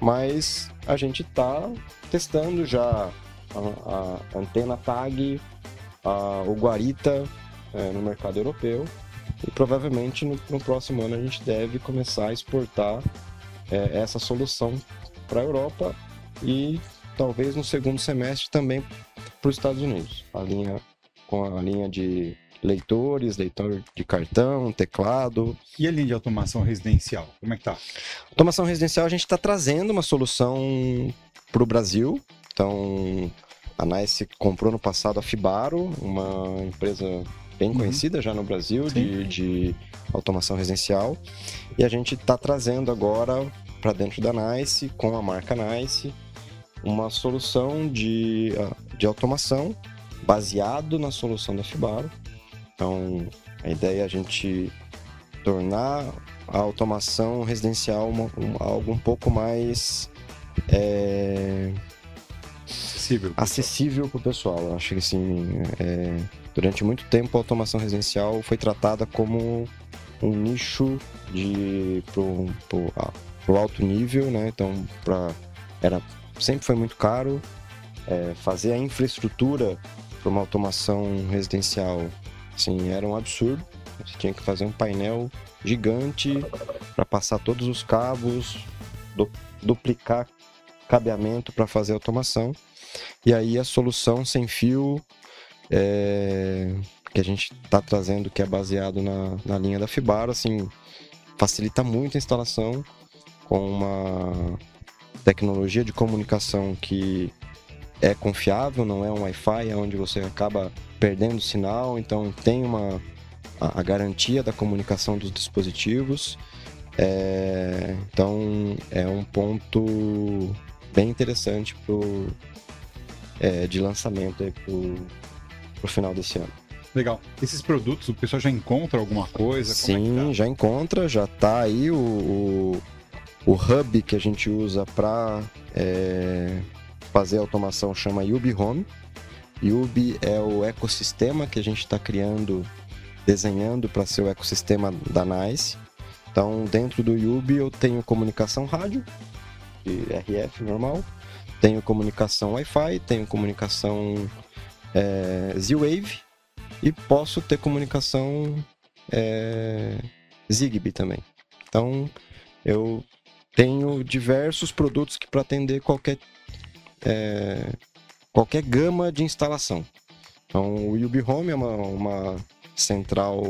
[SPEAKER 4] Mas a gente está testando já a, a, antena tag, a, o guarita é, no mercado europeu e provavelmente no, no, próximo ano a gente deve começar a exportar é, essa solução para a Europa e talvez no segundo semestre também para os Estados Unidos. A linha com a linha de leitores, leitor de cartão, teclado.
[SPEAKER 2] E a linha de automação residencial, como é que tá?
[SPEAKER 4] Automação residencial a gente está trazendo uma solução para o Brasil. Então, a NICE comprou no passado a Fibaro, uma empresa bem uhum. conhecida já no Brasil de, de, automação residencial. E a gente está trazendo agora para dentro da NICE, com a marca NICE, uma solução de, ah, de automação baseado na solução da Fibaro. Então, a ideia é a gente tornar a automação residencial uma, um, algo um pouco mais é,
[SPEAKER 2] acessível
[SPEAKER 4] acessível para o pessoal. Eu acho que assim, é, durante muito tempo a automação residencial foi tratada como um nicho de pro, pro, pro alto nível, né? Então, para era sempre foi muito caro é, fazer a infraestrutura para uma automação residencial. Assim, era um absurdo. Você tinha que fazer um painel gigante para passar todos os cabos, du duplicar cabeamento para fazer automação. E aí a solução sem fio é, que a gente está trazendo, que é baseado na, na linha da Fibaro, assim, facilita muito a instalação com uma tecnologia de comunicação que é confiável, não é um Wi-Fi, é onde você acaba perdendo o sinal, então tem uma a, a garantia da comunicação dos dispositivos. É, então é um ponto bem interessante pro, é, de lançamento para o final desse ano.
[SPEAKER 2] Legal. Esses produtos, o pessoal já encontra alguma coisa?
[SPEAKER 4] É Sim, é tá? já encontra, já está aí o, o, o, hub que a gente usa para é, fazer automação chama Yubi Home. Yubi é o ecossistema que a gente está criando, desenhando para ser o ecossistema da NICE. Então, dentro do Yubi eu tenho comunicação rádio, de RF normal, tenho comunicação Wi-Fi, tenho comunicação é, Z-Wave e posso ter comunicação é, Zigbee também. Então, eu tenho diversos produtos que para atender qualquer é, qualquer gama de instalação. Então, o Yubi Home é uma, uma central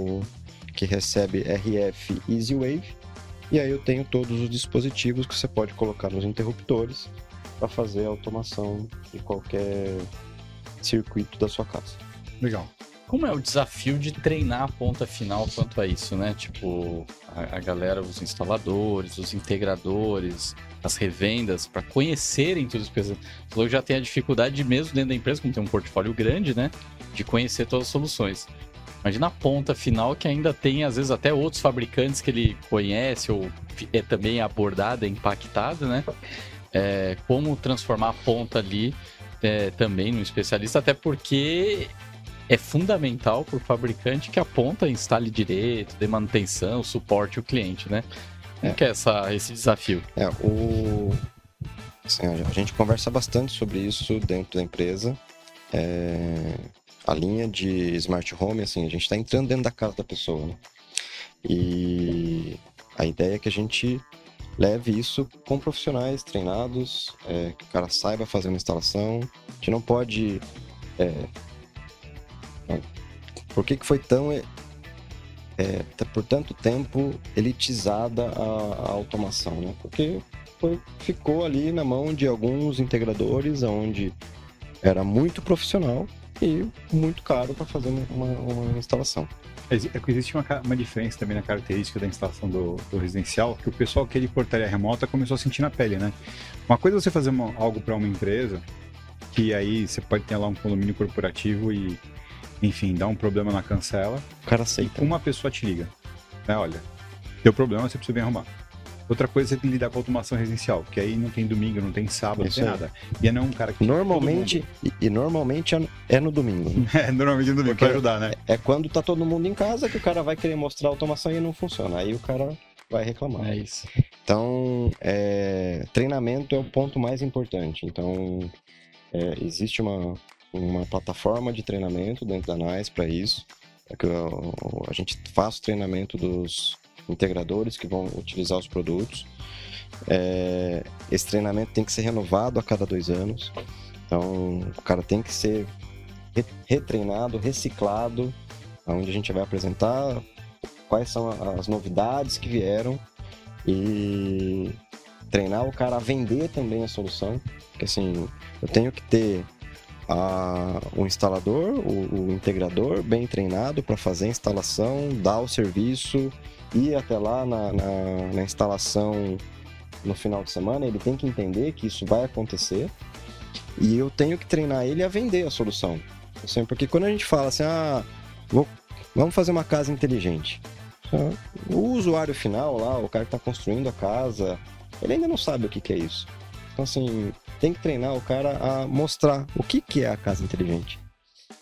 [SPEAKER 4] que recebe RF Easy Wave e aí eu tenho todos os dispositivos que você pode colocar nos interruptores para fazer a automação de qualquer circuito da sua casa.
[SPEAKER 3] Legal. Como é o desafio de treinar a ponta final quanto a isso, né? Tipo, a, a galera, os instaladores, os integradores, as revendas, para conhecerem tudo isso. Porque já tem a dificuldade, de, mesmo dentro da empresa, como tem um portfólio grande, né? De conhecer todas as soluções. Imagina a ponta final que ainda tem, às vezes, até outros fabricantes que ele conhece ou é também abordada, impactada, né? É, como transformar a ponta ali é, também no especialista, até porque é fundamental para o fabricante que a ponta instale direito, dê manutenção, suporte o cliente, né? Como é. que é essa, esse desafio?
[SPEAKER 4] É, o... Assim, a gente conversa bastante sobre isso dentro da empresa. É... A linha de smart home, assim, a gente está entrando dentro da casa da pessoa, né? E a ideia é que a gente leve isso com profissionais treinados, é, que o cara saiba fazer uma instalação. A gente não pode é, por que, que foi tão é, é por tanto tempo elitizada a, a automação, né? Porque foi, ficou ali na mão de alguns integradores, onde era muito profissional e muito caro para fazer uma, uma, instalação.
[SPEAKER 2] É existe uma, uma, diferença também na característica da instalação do, do, residencial, que o pessoal que ele portaria remota começou a sentir na pele, né? Uma coisa é você fazer uma, algo para uma empresa, que aí você pode ter lá um condomínio corporativo e enfim, dá um problema na cancela.
[SPEAKER 4] O cara aceita.
[SPEAKER 2] E uma pessoa te liga. Né? Olha, deu problema, você precisa vir arrumar. Outra coisa é lidar com automação residencial, que aí não tem domingo, não tem sábado, Isso não tem nada. E é não um cara que.
[SPEAKER 4] Normalmente, e, e, normalmente é, é no domingo. Né?
[SPEAKER 2] É, normalmente no domingo, para ajudar, né?
[SPEAKER 4] É, é quando tá todo mundo em casa que o cara vai querer mostrar a automação e não funciona. Aí o cara vai reclamar.
[SPEAKER 3] É isso.
[SPEAKER 4] Então, é, treinamento é o ponto mais importante. Então, é, existe uma, uma plataforma de treinamento dentro da NICE para isso. É que a gente faz o treinamento dos integradores que vão utilizar os produtos. É, esse treinamento tem que ser renovado a cada dois anos. Então, o cara tem que ser retreinado, reciclado, onde a gente vai apresentar quais são as novidades que vieram e treinar o cara a vender também a solução. Porque assim, eu tenho que ter a, o instalador, o, o integrador bem treinado para fazer a instalação, dar o serviço, ir até lá na, na, na instalação no final de semana, ele tem que entender que isso vai acontecer e eu tenho que treinar ele a vender a solução. Assim, porque quando a gente fala assim, ah, vou, vamos fazer uma casa inteligente. O usuário final lá, o cara que está construindo a casa, ele ainda não sabe o que, que é isso. Então, assim, tem que treinar o cara a mostrar o que, que é a casa inteligente.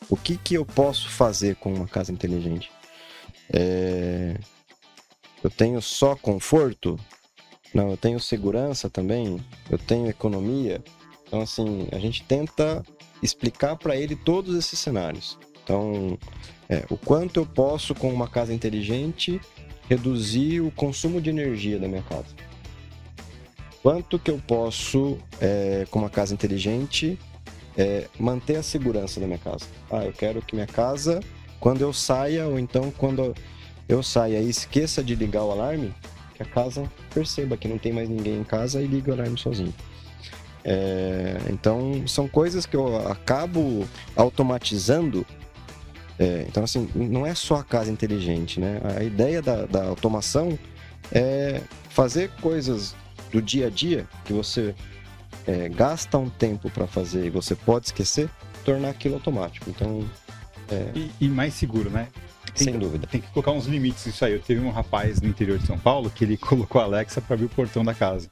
[SPEAKER 4] O que, que eu posso fazer com uma casa inteligente. É... Eu tenho só conforto? Não, eu tenho segurança também. Eu tenho economia. Então, assim, a gente tenta explicar para ele todos esses cenários. Então, é, o quanto eu posso, com uma casa inteligente, reduzir o consumo de energia da minha casa. Quanto que eu posso, é, com uma casa inteligente, é, manter a segurança da minha casa. Ah, eu quero que minha casa, quando eu saia, ou então quando eu saia e esqueça de ligar o alarme, que a casa perceba que não tem mais ninguém em casa e ligue o alarme sozinho. É, então, são coisas que eu acabo automatizando é, então, assim, não é só a casa inteligente, né? A ideia da, da automação é fazer coisas do dia a dia que você é, gasta um tempo para fazer e você pode esquecer, tornar aquilo automático. Então.
[SPEAKER 2] É... E, e, mais seguro, né?
[SPEAKER 4] Tem Sem dúvida.
[SPEAKER 2] Tem que colocar uns limites isso aí. Eu teve um rapaz no interior de São Paulo que ele colocou a Alexa para abrir o portão da casa.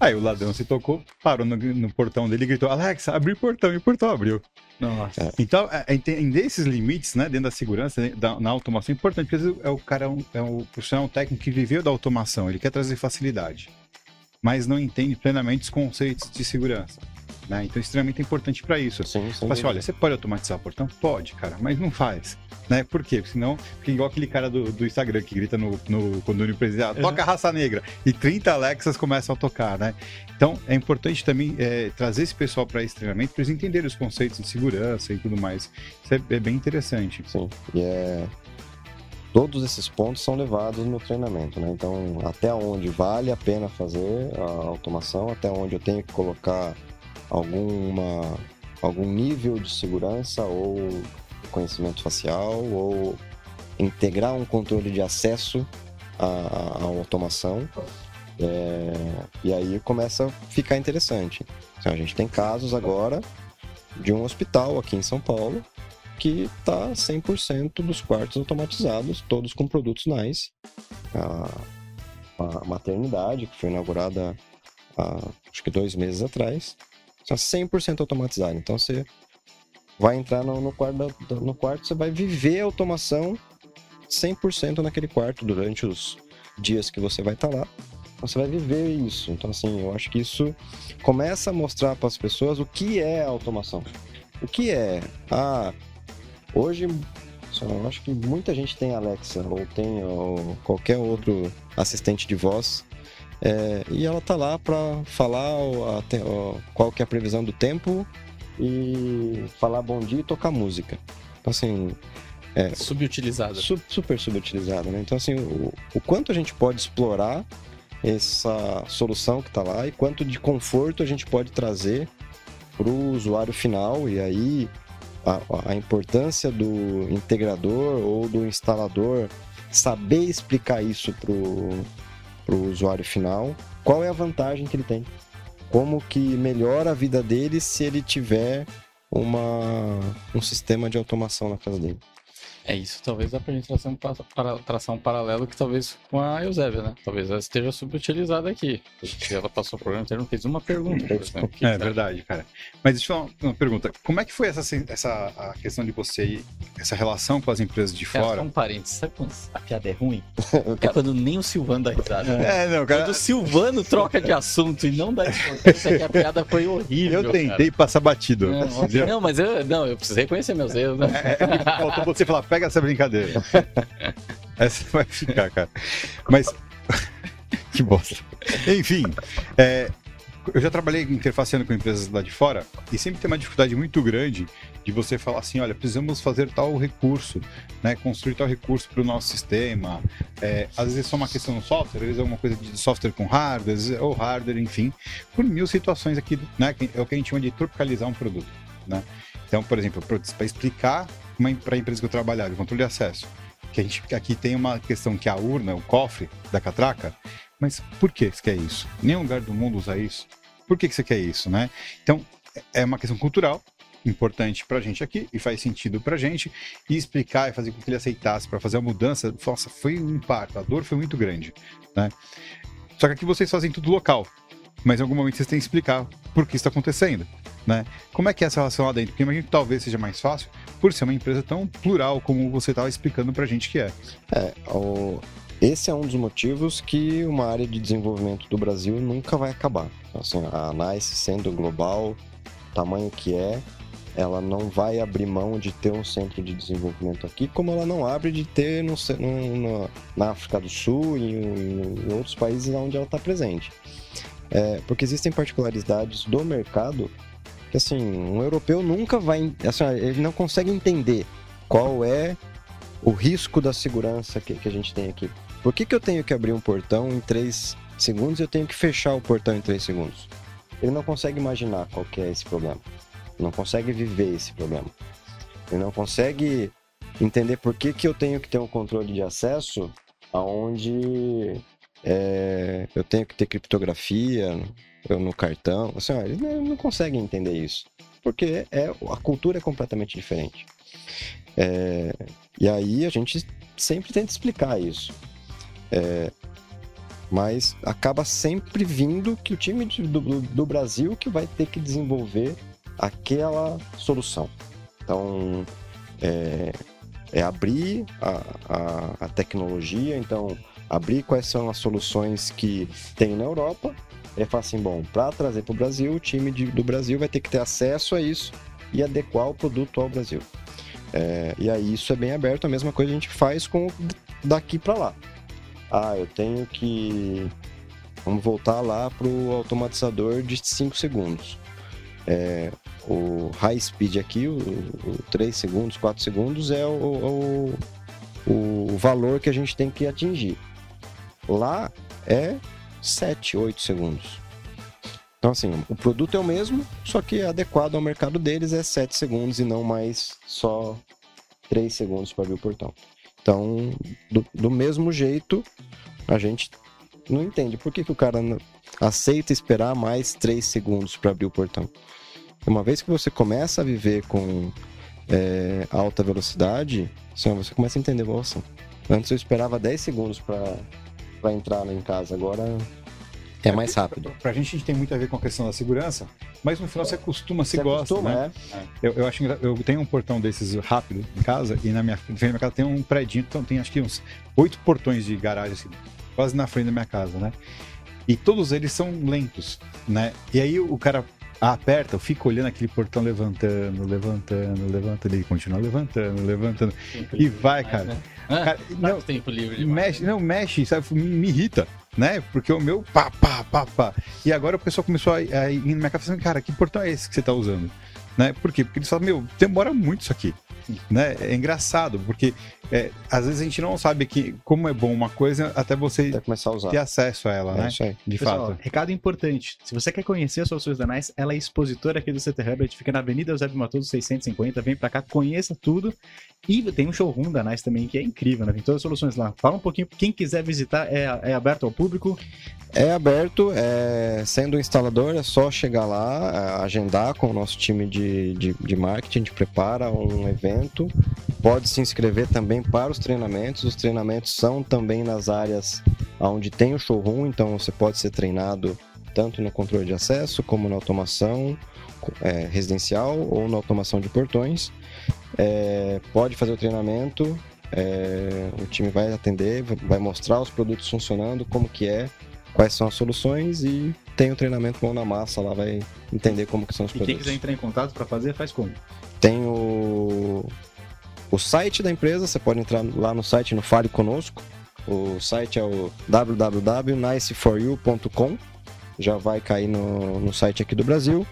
[SPEAKER 2] Aí o ladrão se tocou, parou no, no portão dele e gritou: Alexa, abre o portão, e o portão abriu. Nossa. É. Então, é, é entender esses limites, né, dentro da segurança, né, da, na automação é importante, porque é o cara, é um, é um profissional técnico que viveu da automação, ele quer trazer facilidade, mas não entende plenamente os conceitos de segurança. Né? Então, é extremamente importante para isso. Sim, sim, assim, olha, você pode automatizar o portão? Pode, cara, mas não faz. Né? Por quê? Porque senão fica igual aquele cara do, do Instagram que grita no, no condomínio presidencial, toca raça negra, e 30 Alexas começam a tocar, né? Então, é importante também é, trazer esse pessoal para esse treinamento para eles entenderem os conceitos de segurança e tudo mais. Isso é, é bem interessante.
[SPEAKER 4] Sim, e é todos esses pontos são levados no treinamento, né? Então, até onde vale a pena fazer a automação, até onde eu tenho que colocar alguma, algum nível de segurança ou conhecimento facial ou integrar um controle de acesso à, à automação. É, e aí começa a ficar interessante. Então, a gente tem casos agora de um hospital aqui em São Paulo que está 100% dos quartos automatizados, todos com produtos NICE. A, a maternidade, que foi inaugurada há acho que dois meses atrás, está 100% automatizado. Então você vai entrar no, no, quarto, no quarto, você vai viver a automação 100% naquele quarto durante os dias que você vai estar tá lá. Você vai viver isso. Então, assim, eu acho que isso começa a mostrar para as pessoas o que é a automação. O que é? Ah, hoje, eu acho que muita gente tem Alexa ou tem ou qualquer outro assistente de voz é, e ela tá lá para falar o, qual que é a previsão do tempo e falar bom dia e tocar música. Então, assim.
[SPEAKER 3] É, subutilizada.
[SPEAKER 4] Su, super subutilizada, né? Então, assim, o, o quanto a gente pode explorar essa solução que está lá e quanto de conforto a gente pode trazer para o usuário final e aí a, a, importância do integrador ou do instalador saber explicar isso para o usuário final, qual é a vantagem que ele tem como que melhora a vida dele se ele tiver uma, um sistema de automação na casa dele.
[SPEAKER 3] É isso, talvez dá pra gente traçar um, para, traçar um paralelo que talvez com a Eusébia, né? Talvez ela esteja subutilizada aqui. Porque ela passou o programa inteiro não fez uma pergunta, por exemplo.
[SPEAKER 2] É verdade, cara. Mas deixa eu falar uma pergunta. Como é que foi essa, essa a questão de você, essa relação com as empresas de fora? Só
[SPEAKER 3] um parênteses, sabe quando a piada é ruim? é quando nem o Silvano dá risada.
[SPEAKER 2] É, não, cara.
[SPEAKER 3] Quando o Silvano troca de assunto e não dá importância, que a piada foi horrível.
[SPEAKER 2] Eu tentei cara. passar batido.
[SPEAKER 3] Não, não, mas eu, não, eu precisei conhecer meus erros, né?
[SPEAKER 2] É, é, faltou você falar, pega essa brincadeira. essa vai ficar, cara. Mas. que bosta. Enfim, é, eu já trabalhei interfaceando com empresas lá de fora e sempre tem uma dificuldade muito grande de você falar assim, olha, precisamos fazer tal recurso, né, construir tal recurso para o nosso sistema. É, às vezes é só uma questão do software, às vezes é alguma coisa de software com hardware, ou hardware, enfim, por mil situações aqui, né, é o que a gente chama de tropicalizar um produto, né. Então, por exemplo, para explicar para a empresa que eu trabalhava, controle de acesso, que a gente aqui tem uma questão que a urna, o cofre da catraca, mas por que você quer isso? Nenhum lugar do mundo usa isso. Por que você quer isso, né? Então, é uma questão cultural importante para a gente aqui e faz sentido para a gente e explicar e fazer com que ele aceitasse para fazer a mudança, nossa, foi um impacto, a dor foi muito grande, né? Só que aqui vocês fazem tudo local, mas em algum momento vocês têm que explicar por que está acontecendo, né? Como é que é essa relação lá dentro? Porque imagino que talvez seja mais fácil por ser uma empresa tão plural como você estava explicando para a gente que é.
[SPEAKER 4] É, o... esse é um dos motivos que uma área de desenvolvimento do Brasil nunca vai acabar. Assim, a NICE sendo global, tamanho que é, ela não vai abrir mão de ter um centro de desenvolvimento aqui, como ela não abre de ter no, no, na África do Sul e em, em outros países onde ela está presente. É, porque existem particularidades do mercado que assim, um europeu nunca vai. Assim, ele não consegue entender qual é o risco da segurança que, que a gente tem aqui. Por que, que eu tenho que abrir um portão em 3 segundos e eu tenho que fechar o portão em 3 segundos? Ele não consegue imaginar qual que é esse problema. Não consegue viver esse problema. Ele não consegue entender por que, que eu tenho que ter um controle de acesso aonde é, eu tenho que ter criptografia, no cartão. Assim, ó, eles não, não, conseguem entender isso. Porque é, a cultura é completamente diferente. É, e aí a gente sempre tenta explicar isso. É, mas acaba sempre vindo que o time de, do, do Brasil que vai ter que desenvolver aquela solução. Então, é, é abrir a, a, a, tecnologia, então, abrir quais são as soluções que tem na Europa ele fala assim: bom, para trazer para o Brasil, o time de, do Brasil vai ter que ter acesso a isso e adequar o produto ao Brasil. É, e aí isso é bem aberto, a mesma coisa a gente faz com daqui para lá. Ah, eu tenho que. Vamos voltar lá para o automatizador de 5 segundos. É, o high speed aqui, o, o 3 segundos, 4 segundos, é o, o, o valor que a gente tem que atingir. Lá é 7, 8 segundos. Então, assim, o produto é o mesmo, só que adequado ao mercado deles é 7 segundos e não mais só 3 segundos para abrir o portão. Então, do, do, mesmo jeito, a gente não entende por que, que o cara aceita esperar mais 3 segundos para abrir o portão. Uma vez que você começa a viver com é, alta velocidade, assim, você começa a entender, nossa, antes eu esperava 10 segundos para para entrar em casa. Agora é mais rápido.
[SPEAKER 2] Pra gente, a gente tem muito a ver com a questão da segurança, mas no final você acostuma, você, você gosta, acostuma, né? É. Eu, eu acho eu tenho um portão desses rápido em casa e na minha, na minha casa tem um prédio, então tem acho que uns oito portões de garagem assim, quase na frente da minha casa, né? E todos eles são lentos, né? E aí o cara aperta, eu fico olhando aquele portão levantando, levantando, levantando, ele continua levantando, levantando. e vai, cara. Mais, né?
[SPEAKER 3] cara não, tempo livre
[SPEAKER 2] Mexe, não, mexe, sabe? Me, me, irrita, né? Porque o meu pá, pá, pá, pá. E agora o pessoal começou a, a ir na minha casa falando, cara, que portão é esse que você tá usando? Né? Por quê? Porque eles falam, meu, demora muito isso aqui. Né? É engraçado, porque é, às vezes a gente não sabe que, como é bom uma coisa até você
[SPEAKER 4] começar a usar.
[SPEAKER 2] ter acesso a ela, é né?
[SPEAKER 1] De Pessoal, fato. Recado importante: se você quer conhecer as soluções da NICE, ela é expositora aqui do CT Hub, fica na Avenida Eusébio Matoso 650. Vem pra cá, conheça tudo. E tem um showroom da NICE também que é incrível, né? Tem todas as soluções lá. Fala um pouquinho, quem quiser visitar, é, é aberto ao público?
[SPEAKER 4] É aberto, é, sendo instalador, é só chegar lá, é, agendar com o nosso time de, de, de marketing, a gente prepara um evento pode se inscrever também para os treinamentos. Os treinamentos são também nas áreas onde tem o showroom, então você pode ser treinado tanto no controle de acesso como na automação é, residencial ou na automação de portões. É, pode fazer o treinamento, é, o time vai atender, vai mostrar os produtos funcionando, como que é, quais são as soluções e tem o treinamento mão na massa lá, vai entender como que são os
[SPEAKER 1] e
[SPEAKER 4] produtos.
[SPEAKER 1] quem quiser entrar em contato para fazer, faz como?
[SPEAKER 4] Tem o, o site da empresa, você pode entrar lá no site no Fale Conosco. O site é o www.niceforyou.com. Já vai cair no, no site aqui do Brasil.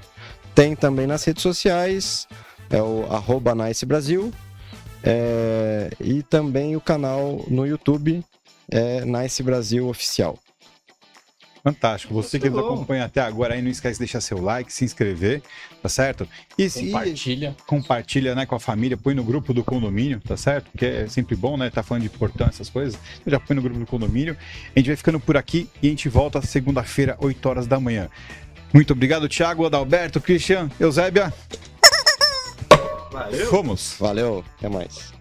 [SPEAKER 4] Tem também nas redes sociais, é o arroba Nice Brasil. É, e também o canal no YouTube, é Nice Brasil Oficial.
[SPEAKER 2] Fantástico. Você que nos acompanha até agora aí, não esquece de deixar seu like, se inscrever, tá certo?
[SPEAKER 3] E compartilha.
[SPEAKER 2] E compartilha né, com a família, põe no grupo do condomínio, tá certo? Porque é sempre bom, né? Tá falando de importância, essas coisas. Então já põe no grupo do condomínio. A gente vai ficando por aqui e a gente volta segunda-feira, 8 horas da manhã. Muito obrigado, Thiago, Adalberto, Christian, Eusébia.
[SPEAKER 1] Valeu.
[SPEAKER 2] Fomos.
[SPEAKER 4] Valeu, até mais.